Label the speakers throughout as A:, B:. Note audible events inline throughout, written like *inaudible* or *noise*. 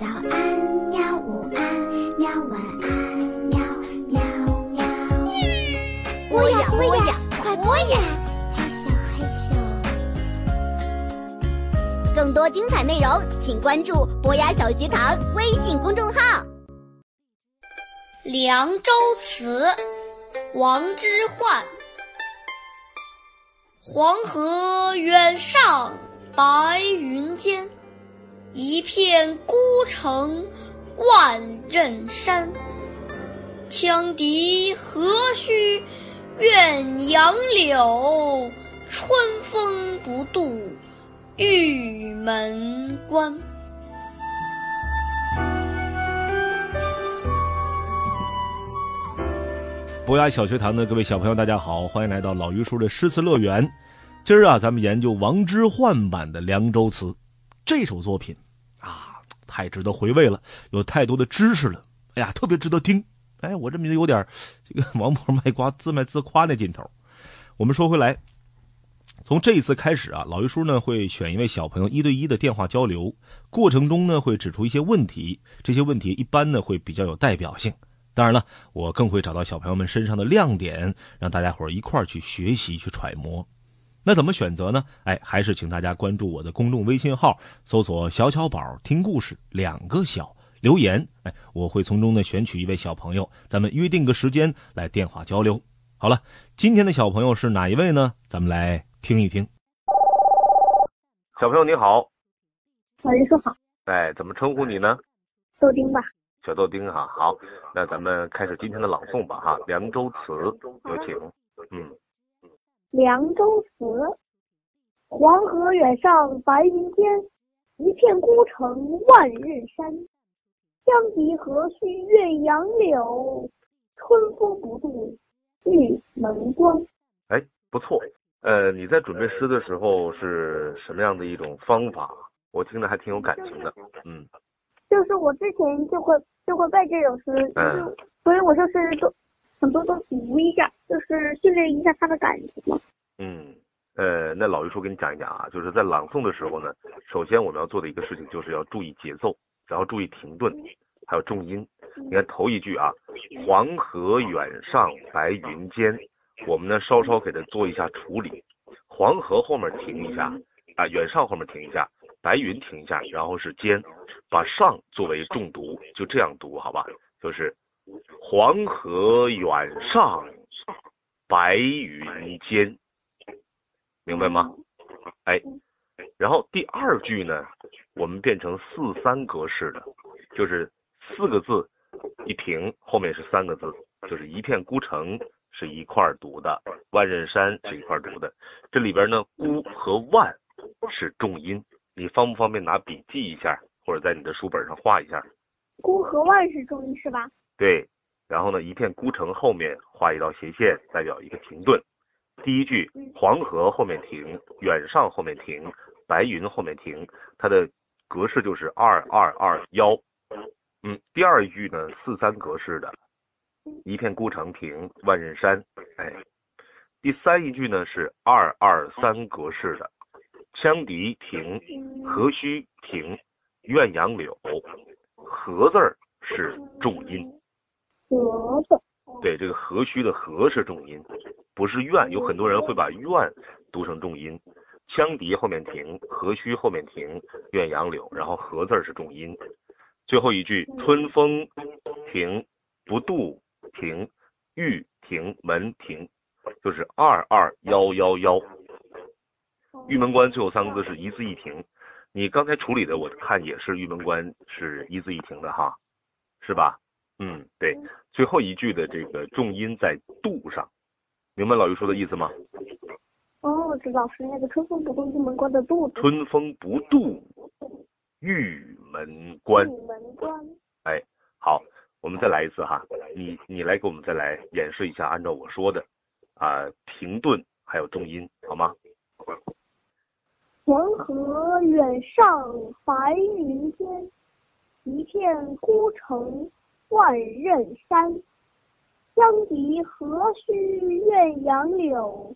A: 早安，喵！午安，喵！晚安，喵喵喵。
B: 播呀播呀，快播呀！
A: 害羞害羞。
B: 更多精彩内容，请关注博雅小学堂微信公众号。
C: 《凉州词》王之涣。黄河远上白云间，一片孤城万仞山。羌笛何须怨杨柳，春风不度玉门关。
D: 博雅小学堂的各位小朋友，大家好，欢迎来到老于叔的诗词乐园。今儿啊，咱们研究王之涣版的《凉州词》。这首作品啊，太值得回味了，有太多的知识了。哎呀，特别值得听。哎，我这么有点这个 *laughs* 王婆卖瓜自卖自夸那劲头。我们说回来，从这一次开始啊，老于叔呢会选一位小朋友一对一的电话交流，过程中呢会指出一些问题，这些问题一般呢会比较有代表性。当然了，我更会找到小朋友们身上的亮点，让大家伙一块儿去学习、去揣摩。那怎么选择呢？哎，还是请大家关注我的公众微信号，搜索“小小宝听故事”两个小留言，哎，我会从中呢选取一位小朋友，咱们约定个时间来电话交流。好了，今天的小朋友是哪一位呢？咱们来听一听。小朋友你好，
E: 老师说好，
D: 哎，怎么称呼你呢？
E: 豆丁吧。
D: 小豆丁哈，好，那咱们开始今天的朗诵吧哈，《凉州词》有请。嗯，《
E: 凉州词》黄河远上白云间，一片孤城万仞山。羌笛何须怨杨柳，春风不度玉门关。
D: 哎，不错。呃，你在准备诗的时候是什么样的一种方法？我听着还挺有感情的。嗯，
E: 就是我之前就会就会背这首诗，就是所以我就是都很多都读一下，就是训练一下他的感情嘛。
D: 嗯，呃，那老于叔给你讲一讲啊，就是在朗诵的时候呢，首先我们要做的一个事情就是要注意节奏，然后注意停顿，还有重音。你看头一句啊，黄河远上白云间，我们呢稍稍给它做一下处理，黄河后面停一下，啊，远上后面停一下，白云停一下，然后是间，把上作为重读，就这样读，好吧？就是黄河远上白云间。明白吗？哎，然后第二句呢，我们变成四三格式的，就是四个字一停，后面是三个字，就是一片孤城是一块读的，万仞山是一块读的。这里边呢，孤和万是重音，你方不方便拿笔记一下，或者在你的书本上画一下？
E: 孤和万是重音是吧？
D: 对，然后呢，一片孤城后面画一道斜线，代表一个停顿。第一句黄河后面停，远上后面停，白云后面停，它的格式就是二二二幺。嗯，第二句呢四三格式的，一片孤城停，万仞山。哎，第三一句呢是二二三格式的，羌笛停，何须停，怨杨柳，何字儿是重音。
E: 盒子。
D: 对，这个何须的何是重音，不是怨。有很多人会把怨读成重音。羌笛后面停，何须后面停，怨杨柳，然后何字是重音。最后一句春风停，不度停，玉停门停，就是二二幺幺幺。玉门关最后三个字是一字一停。你刚才处理的我看也是玉门关是一字一停的哈，是吧？嗯，对，最后一句的这个重音在度上，明白老于说的意思吗？
E: 哦，我知道是那个春风不度玉门关的度。
D: 春风不度玉门关。
E: 玉门关。
D: 哎，好，我们再来一次哈，你你来给我们再来演示一下，按照我说的啊、停顿还有重音，好吗？
E: 黄河远上白云间，一片孤城万仞山。羌笛何须怨杨柳，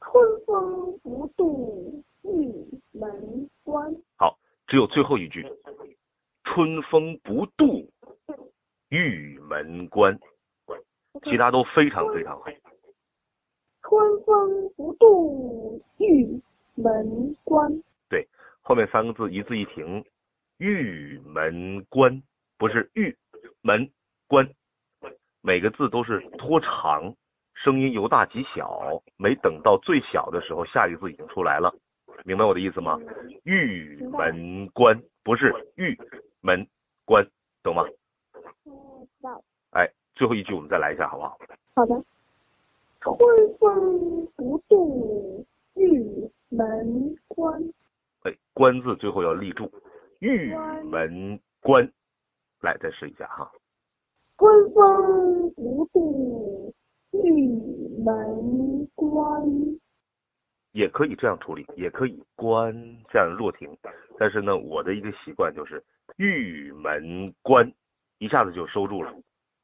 E: 春风不度玉门关。
D: 好，只有最后一句，
F: 春风不度玉门关，其他都非常非常好。
E: 春风不度玉门关。
F: 对，后面三个字一字一停，玉门关不是玉门关，每个字都是拖长，声音由大及小，没等到最小的时候，下一个字已经出来了，明白我的意思吗？玉门关不是玉门关，懂吗？哎，最后一句我们再来一下，好不好？
E: 好的。春风不度玉门关。
F: 哎，关字最后要立住，玉门关，来再试一下哈。
E: 春风不度玉门关。
F: 也可以这样处理，也可以关这样落停，但是呢，我的一个习惯就是玉门关，一下子就收住了，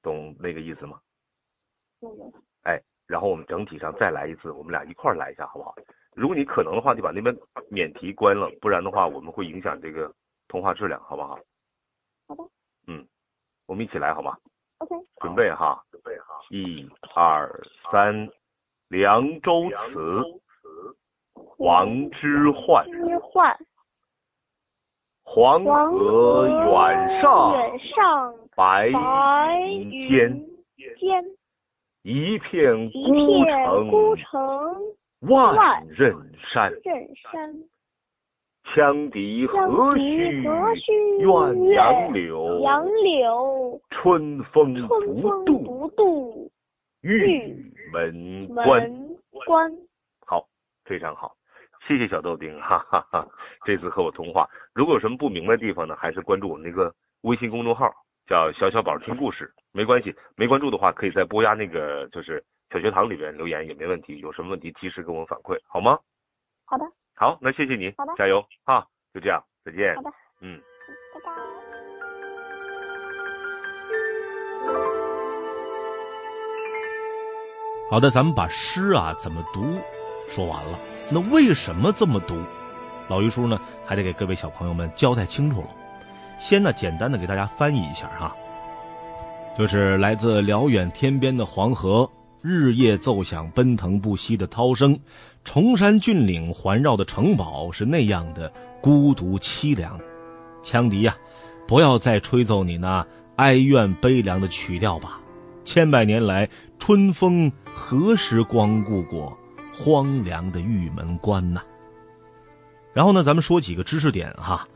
F: 懂那个意思吗？哎，然后我们整体上再来一次，我们俩一块儿来一下，好不好？如果你可能的话，就把那边免提关了，不然的话，我们会影响这个通话质量，好不好？
E: 好的。
F: 嗯，我们一起来，好吗
E: OK。
F: 准备哈，准备哈，一二三，凉州词。王之涣，
E: 之涣，
F: 黄河远上，
E: 远上
F: 白
E: 白
F: 云间，
E: 间，
F: 一片
E: 一
F: 孤
E: 片
F: 城，
E: 孤城
F: 万
E: 万
F: 仞山。
E: 仞山。
F: 羌笛何须怨杨柳？
E: 杨柳
F: 春风不度
E: 不度
F: 玉门关。
E: 关。
F: 好，非常好，谢谢小豆丁，哈哈哈。这次和我通话，如果有什么不明白的地方呢，还是关注我们那个微信公众号，叫小小宝听故事，没关系，没关注的话，可以在播鸭那个就是小学堂里边留言也没问题，有什么问题及时跟我反馈，好吗？
E: 好的，
F: 好，那谢谢你
E: 好的，
F: 加油哈，就这样，再见。
E: 好的，
F: 嗯。
E: 拜拜。
F: 好的，咱们把诗啊怎么读说完了，那为什么这么读？老于叔呢还得给各位小朋友们交代清楚了。先呢简单的给大家翻译一下哈，就是来自辽远天边的黄河，日夜奏响奔腾不息的涛声，崇山峻岭环绕的城堡是那样的孤独凄凉。羌笛呀、不要再吹奏你那哀怨悲凉的曲调吧。千百年来，春风何时光顾过荒凉的玉门关呐？然后呢，咱们说几个知识点哈。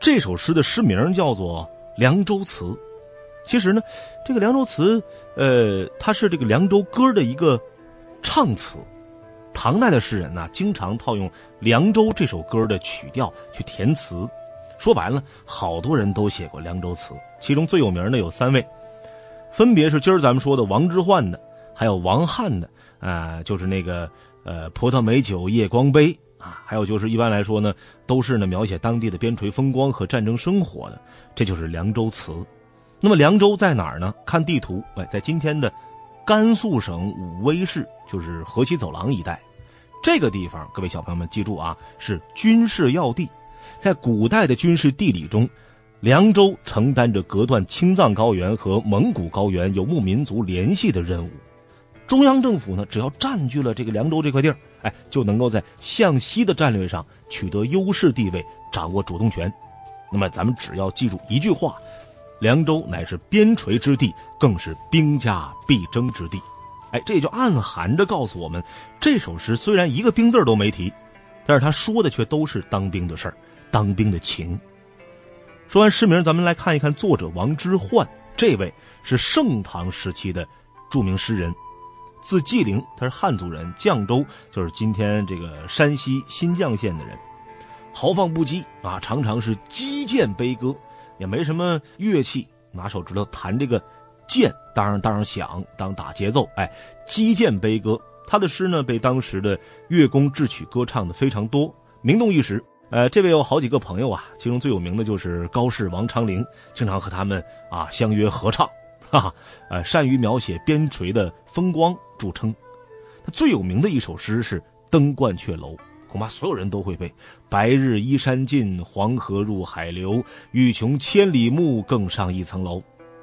F: 这首诗的诗名叫做《凉州词》，其实呢，这个《凉州词》呃，它是这个凉州歌的一个唱词。唐代的诗人呢，经常套用《凉州》这首歌的曲调去填词。说白了，好多人都写过《凉州词》，其中最有名的有三位。分别是今儿咱们说的王之涣的，还有王翰的，啊、就是那个呃葡萄美酒夜光杯啊，还有就是一般来说呢，都是呢描写当地的边陲风光和战争生活的，这就是凉州词。那么凉州在哪儿呢？看地图，哎，在今天的甘肃省武威市，就是河西走廊一带。这个地方，各位小朋友们记住啊，是军事要地，在古代的军事地理中。凉州承担着隔断青藏高原和蒙古高原游牧民族联系的任务，中央政府呢，只要占据了这个凉州这块地儿，哎，就能够在向西的战略上取得优势地位，掌握主动权。那么，咱们只要记住一句话：凉州乃是边陲之地，更是兵家必争之地。哎，这也就暗含着告诉我们，这首诗虽然一个兵字都没提，但是他说的却都是当兵的事儿，当兵的情。说完诗名，咱们来看一看作者王之涣。这位是盛唐时期的著名诗人，字季陵，他是汉族人，绛州就是今天这个山西新绛县的人，豪放不羁啊，常常是击剑悲歌，也没什么乐器，拿手指头弹这个剑，当当响，当打节奏，哎，击剑悲歌。他的诗呢，被当时的乐工智曲歌唱的非常多，名动一时。呃，这位有好几个朋友啊，其中最有名的就是高适、王昌龄，经常和他们啊相约合唱，哈哈，呃，善于描写边陲的风光著称。他最有名的一首诗是《登鹳雀楼》，恐怕所有人都会背：“白日依山尽，黄河入海流。欲穷千里目，更上一层楼。”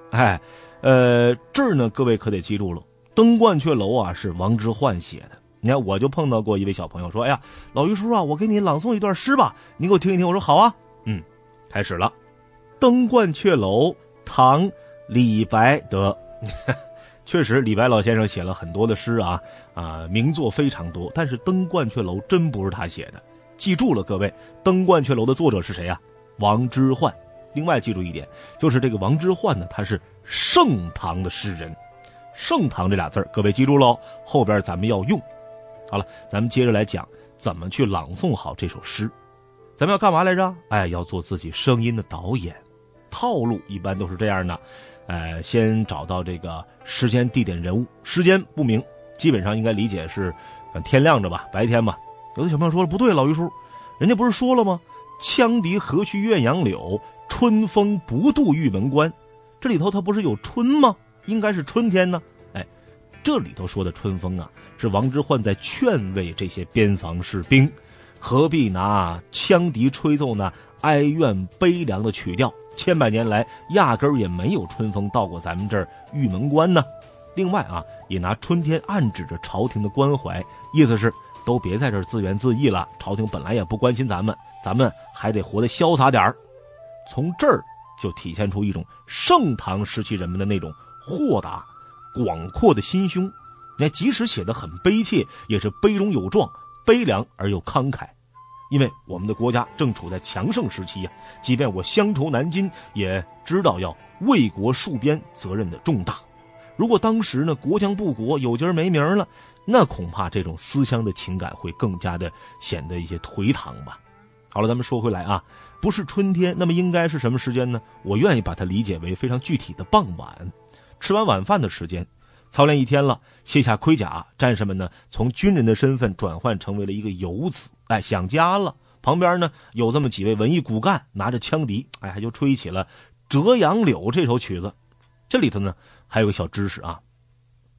F: 哎，呃，这儿呢，各位可得记住了，《登鹳雀楼》啊是王之涣写的。你看，我就碰到过一位小朋友说：“哎呀，老于叔啊，我给你朗诵一段诗吧，你给我听一听。”我说：“好啊。”嗯，开始了，《登鹳雀楼》唐·李白得。确实，李白老先生写了很多的诗啊，啊，名作非常多。但是《登鹳雀楼》真不是他写的，记住了，各位，《登鹳雀楼》的作者是谁呀？王之涣。另外记住一点，就是这个王之涣呢，他是盛唐的诗人。盛唐这俩字儿各位记住喽，后边咱们要用。好了，咱们接着来讲怎么去朗诵好这首诗。咱们要干嘛来着？哎，要做自己声音的导演。套路一般都是这样的。呃，先找到这个时间、地点、人物。时间不明，基本上应该理解是天亮着吧，白天嘛。有的小朋友说了，不对，老于叔，人家不是说了吗？羌笛何须怨杨柳，春风不度玉门关。这里头它不是有春吗？应该是春天呢。哎，这里头说的春风啊，是王之涣在劝慰这些边防士兵，何必拿羌笛吹奏那哀怨悲凉的曲调？千百年来，压根儿也没有春风到过咱们这儿玉门关呢。另外啊，也拿春天暗指着朝廷的关怀，意思是都别在这儿自怨自艾了。朝廷本来也不关心咱们，咱们还得活得潇洒点儿。从这儿就体现出一种盛唐时期人们的那种豁达、广阔的心胸。那即使写的很悲切，也是悲中有壮，悲凉而又慷慨。因为我们的国家正处在强盛时期呀，即便我乡愁难禁，也知道要为国戍边责任的重大。如果当时呢国将不国，有今儿没明儿了，那恐怕这种思乡的情感会更加的显得一些颓唐吧。好了，咱们说回来啊，不是春天，那么应该是什么时间呢？我愿意把它理解为非常具体的傍晚，吃完晚饭的时间。操练一天了，卸下盔甲，战士们呢从军人的身份转换成为了一个游子，哎，想家了。旁边呢有这么几位文艺骨干，拿着羌笛，哎，还就吹起了《折杨柳》这首曲子。这里头呢还有个小知识啊，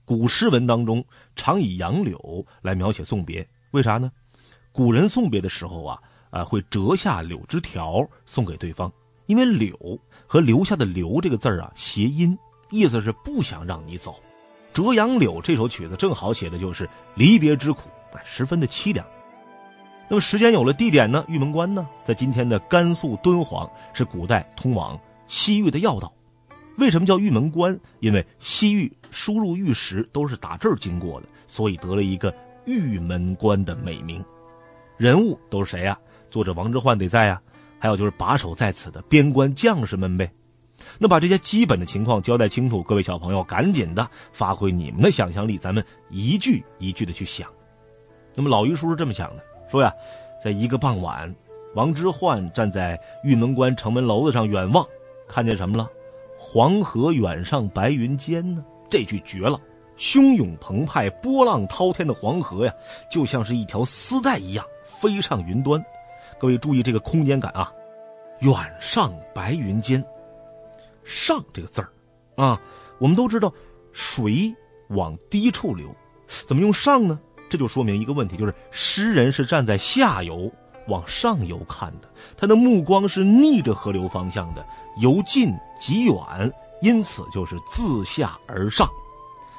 F: 古诗文当中常以杨柳来描写送别，为啥呢？古人送别的时候啊，啊会折下柳枝条送给对方，因为柳和留下的留这个字啊谐音，意思是不想让你走。《折杨柳》这首曲子正好写的就是离别之苦，哎，十分的凄凉。那么时间有了，地点呢？玉门关呢，在今天的甘肃敦煌，是古代通往西域的要道。为什么叫玉门关？因为西域输入玉石都是打这儿经过的，所以得了一个玉门关的美名。人物都是谁呀？作者王之涣得在啊，还有就是把守在此的边关将士们呗。那把这些基本的情况交代清楚，各位小朋友赶紧的发挥你们的想象力，咱们一句一句的去想。那么老于叔是这么想的，说呀，在一个傍晚，王之涣站在玉门关城门楼子上远望，看见什么了？黄河远上白云间呢？这句绝了！汹涌澎湃、波浪滔天的黄河呀，就像是一条丝带一样飞上云端。各位注意这个空间感啊，远上白云间。上这个字儿，啊，我们都知道，水往低处流，怎么用上呢？这就说明一个问题，就是诗人是站在下游往上游看的，他的目光是逆着河流方向的，由近及远，因此就是自下而上。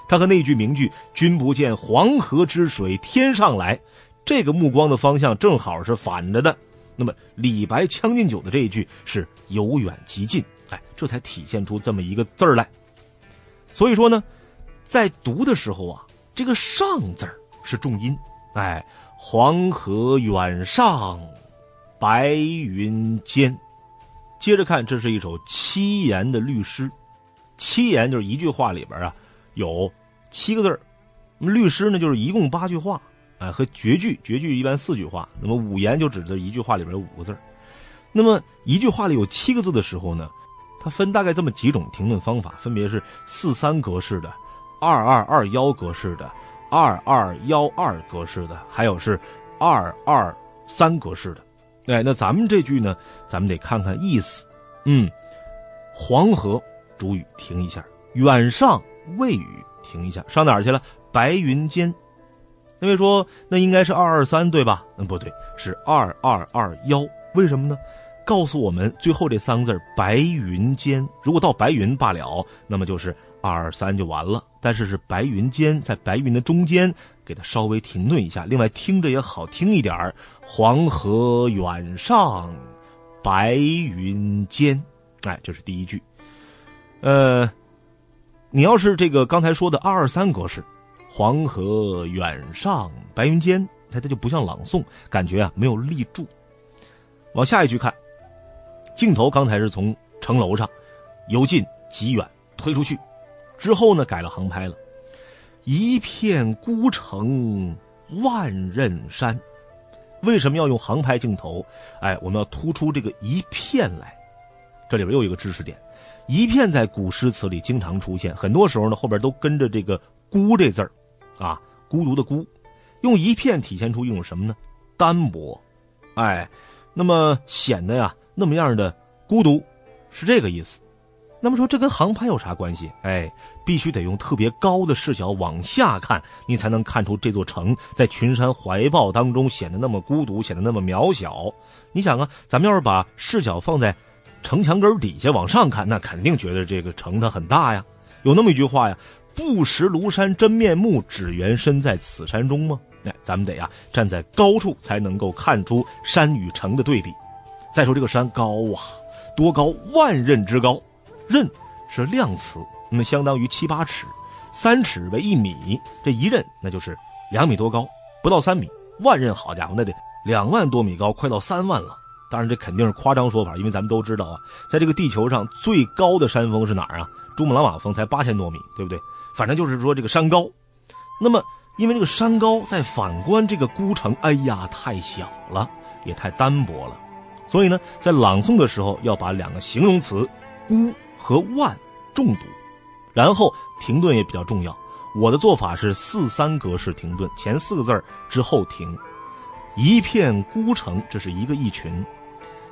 F: 他和那句名句“君不见黄河之水天上来”，这个目光的方向正好是反着的。那么李白《将进酒》的这一句是由远及近。这才体现出这么一个字儿来。所以说呢，在读的时候啊，这个“上”字儿是重音。哎，黄河远上，白云间。接着看，这是一首七言的律诗。七言就是一句话里边啊有七个字儿。那么律诗呢，就是一共八句话。哎，和绝句，绝句一般四句话。那么五言就指的一句话里边有五个字儿。那么一句话里有七个字的时候呢？它分大概这么几种停顿方法，分别是四三格式的、二二二幺格式的、二二幺二格式的，还有是二二三格式的。哎，那咱们这句呢，咱们得看看意思。嗯，黄河主语停一下，远上谓语停一下，上哪儿去了？白云间，那位说那应该是二二三对吧？嗯，不对，是二二二幺。为什么呢？告诉我们最后这三个字“白云间”。如果到白云罢了，那么就是二二三就完了。但是是白云间，在白云的中间，给它稍微停顿一下。另外听着也好听一点儿，“黄河远上白云间”。哎，这是第一句。呃，你要是这个刚才说的二二三格式，“黄河远上白云间”，它它就不像朗诵，感觉啊没有立住。往下一句看，镜头刚才是从城楼上由近及远推出去，之后呢改了航拍了，一片孤城万仞山。为什么要用航拍镜头？哎，我们要突出这个一片来。这里边又一个知识点，一片在古诗词里经常出现，很多时候呢后边都跟着这个孤这字儿，啊，孤独的孤，用一片体现出一种什么呢？单薄，哎。那么显得呀那么样的孤独，是这个意思。那么说这跟航拍有啥关系？哎，必须得用特别高的视角往下看，你才能看出这座城在群山怀抱当中显得那么孤独，显得那么渺小。你想啊，咱们要是把视角放在城墙根底下往上看，那肯定觉得这个城它很大呀。有那么一句话呀：“不识庐山真面目，只缘身在此山中”吗？哎，咱们得呀站在高处才能够看出山与城的对比。再说这个山高啊，多高？万仞之高，仞是量词，那么相当于七八尺，三尺为一米，这一仞那就是两米多高，不到三米。万仞，好家伙，那得两万多米高，快到三万了。当然这肯定是夸张说法，因为咱们都知道啊，在这个地球上最高的山峰是哪儿啊？珠穆朗玛峰才八千多米，对不对？反正就是说这个山高，那么。因为这个山高，再反观这个孤城，哎呀，太小了，也太单薄了，所以呢，在朗诵的时候要把两个形容词“孤”和“万”重读，然后停顿也比较重要。我的做法是四三格式停顿，前四个字儿之后停。一片孤城，这是一个意群，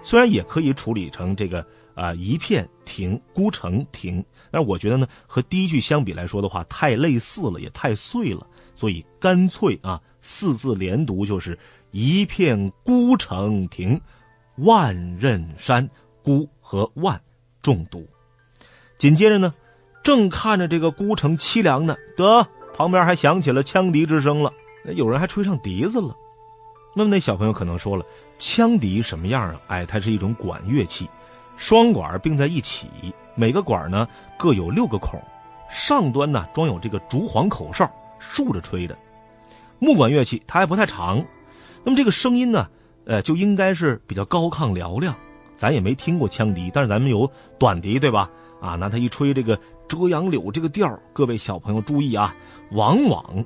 F: 虽然也可以处理成这个啊一片停，孤城停，但是我觉得呢，和第一句相比来说的话，太类似了，也太碎了。所以干脆啊，四字连读就是一片孤城停，万仞山，孤和万中毒。紧接着呢，正看着这个孤城凄凉呢，得旁边还响起了羌笛之声了，有人还吹上笛子了。那么那小朋友可能说了，羌笛什么样啊？哎，它是一种管乐器，双管并在一起，每个管呢各有六个孔，上端呢装有这个竹簧口哨。竖着吹的木管乐器，它还不太长，那么这个声音呢，呃，就应该是比较高亢嘹亮。咱也没听过羌笛，但是咱们有短笛，对吧？啊，拿它一吹这个遮阳柳这个调各位小朋友注意啊，往往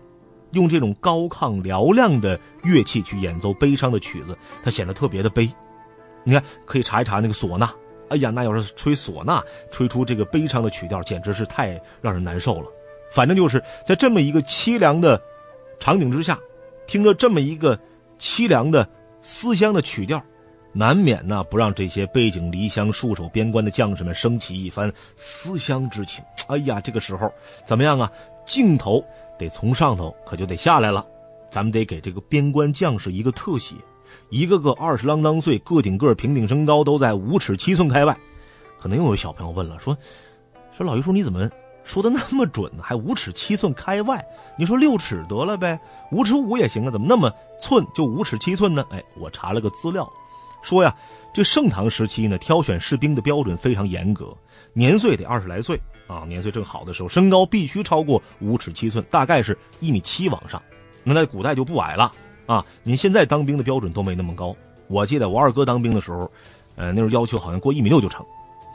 F: 用这种高亢嘹亮的乐器去演奏悲伤的曲子，它显得特别的悲。你看，可以查一查那个唢呐，哎呀，那要是吹唢呐，吹出这个悲伤的曲调，简直是太让人难受了。反正就是在这么一个凄凉的场景之下，听着这么一个凄凉的思乡的曲调，难免呢不让这些背井离乡、戍守边关的将士们升起一番思乡之情。哎呀，这个时候怎么样啊？镜头得从上头可就得下来了，咱们得给这个边关将士一个特写，一个个二十啷当岁，个顶个平顶身高，都在五尺七寸开外。可能又有小朋友问了，说说老于叔你怎么？说的那么准，还五尺七寸开外，你说六尺得了呗，五尺五也行啊，怎么那么寸就五尺七寸呢？哎，我查了个资料，说呀，这盛唐时期呢，挑选士兵的标准非常严格，年岁得二十来岁啊，年岁正好的时候，身高必须超过五尺七寸，大概是一米七往上，那在古代就不矮了啊。你现在当兵的标准都没那么高，我记得我二哥当兵的时候，呃，那时候要求好像过一米六就成。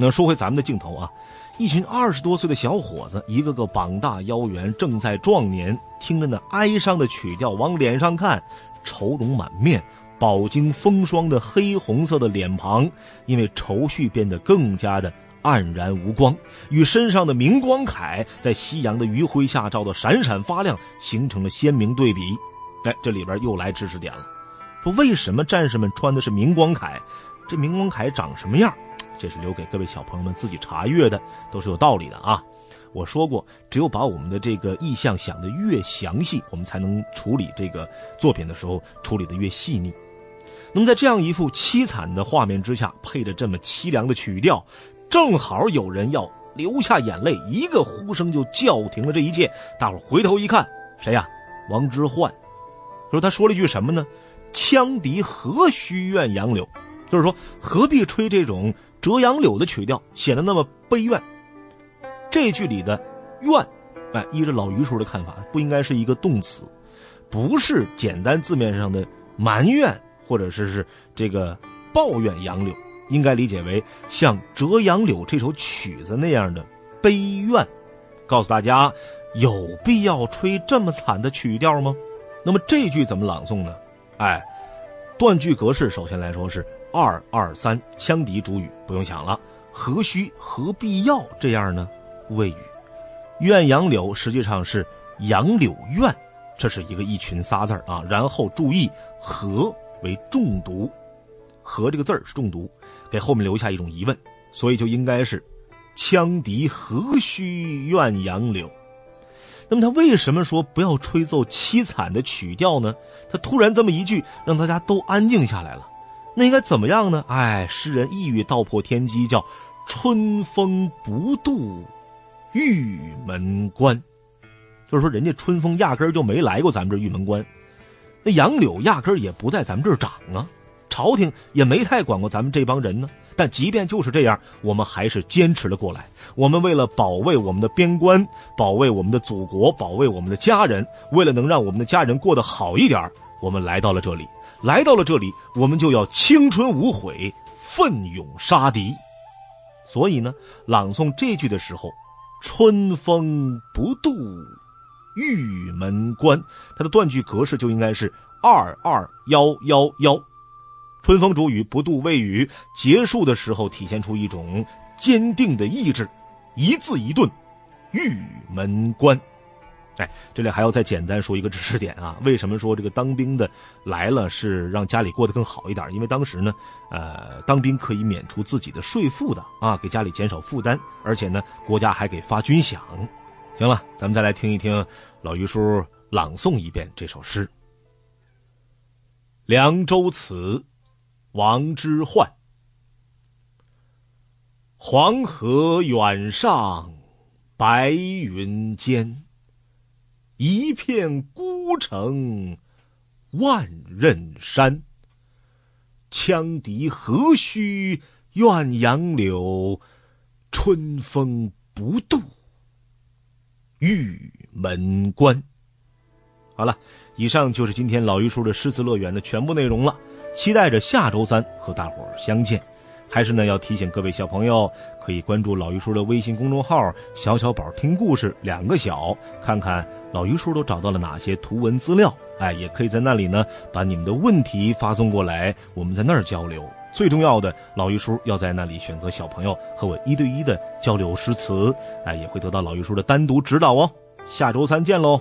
F: 那说回咱们的镜头啊。一群二十多岁的小伙子，一个个膀大腰圆，正在壮年，听着那哀伤的曲调，往脸上看，愁容满面，饱经风霜的黑红色的脸庞，因为愁绪变得更加的黯然无光，与身上的明光铠在夕阳的余晖下照得闪闪发亮，形成了鲜明对比。哎，这里边又来知识点了，说为什么战士们穿的是明光铠？这明光铠长什么样？这是留给各位小朋友们自己查阅的，都是有道理的啊。我说过，只有把我们的这个意象想得越详细，我们才能处理这个作品的时候处理得越细腻。那么在这样一幅凄惨的画面之下，配着这么凄凉的曲调，正好有人要流下眼泪，一个呼声就叫停了这一切。大伙回头一看，谁呀？王之涣。说他说了一句什么呢？羌笛何须怨杨柳，就是说何必吹这种折杨柳的曲调，显得那么悲怨。这句里的“怨”，哎，依着老于叔的看法，不应该是一个动词，不是简单字面上的埋怨。或者是是这个抱怨杨柳，应该理解为像《折杨柳》这首曲子那样的悲怨。告诉大家，有必要吹这么惨的曲调吗？那么这句怎么朗诵呢？哎，断句格式首先来说是二二三，羌笛主语不用想了，何须何必要这样呢？谓语，怨杨柳实际上是杨柳怨，这是一个一群仨字儿啊。然后注意何。为重读，和这个字儿是重读，给后面留下一种疑问，所以就应该是“羌笛何须怨杨柳”。那么他为什么说不要吹奏凄惨的曲调呢？他突然这么一句，让大家都安静下来了。那应该怎么样呢？哎，诗人一语道破天机，叫“春风不度玉门关”，就是说人家春风压根儿就没来过咱们这玉门关。那杨柳压根儿也不在咱们这儿长啊，朝廷也没太管过咱们这帮人呢。但即便就是这样，我们还是坚持了过来。我们为了保卫我们的边关，保卫我们的祖国，保卫我们的家人，为了能让我们的家人过得好一点，我们来到了这里。来到了这里，我们就要青春无悔，奋勇杀敌。所以呢，朗诵这句的时候，春风不度。玉门关，它的断句格式就应该是二二幺幺幺。春风主语不度谓语，结束的时候体现出一种坚定的意志，一字一顿，玉门关。哎，这里还要再简单说一个知识点啊，为什么说这个当兵的来了是让家里过得更好一点？因为当时呢，呃，当兵可以免除自己的税负的啊，给家里减少负担，而且呢，国家还给发军饷。行了，咱们再来听一听老于叔朗诵一遍这首诗《凉州词》，王之涣。黄河远上白云间，一片孤城万仞山。羌笛何须怨杨柳，春风不度。玉门关。好了，以上就是今天老榆叔的诗词乐园的全部内容了。期待着下周三和大伙儿相见。还是呢，要提醒各位小朋友，可以关注老榆叔的微信公众号“小小宝听故事”，两个小，看看老于叔都找到了哪些图文资料。哎，也可以在那里呢，把你们的问题发送过来，我们在那儿交流。最重要的，老于叔要在那里选择小朋友和我一对一的交流诗词，哎，也会得到老于叔的单独指导哦。下周三见喽。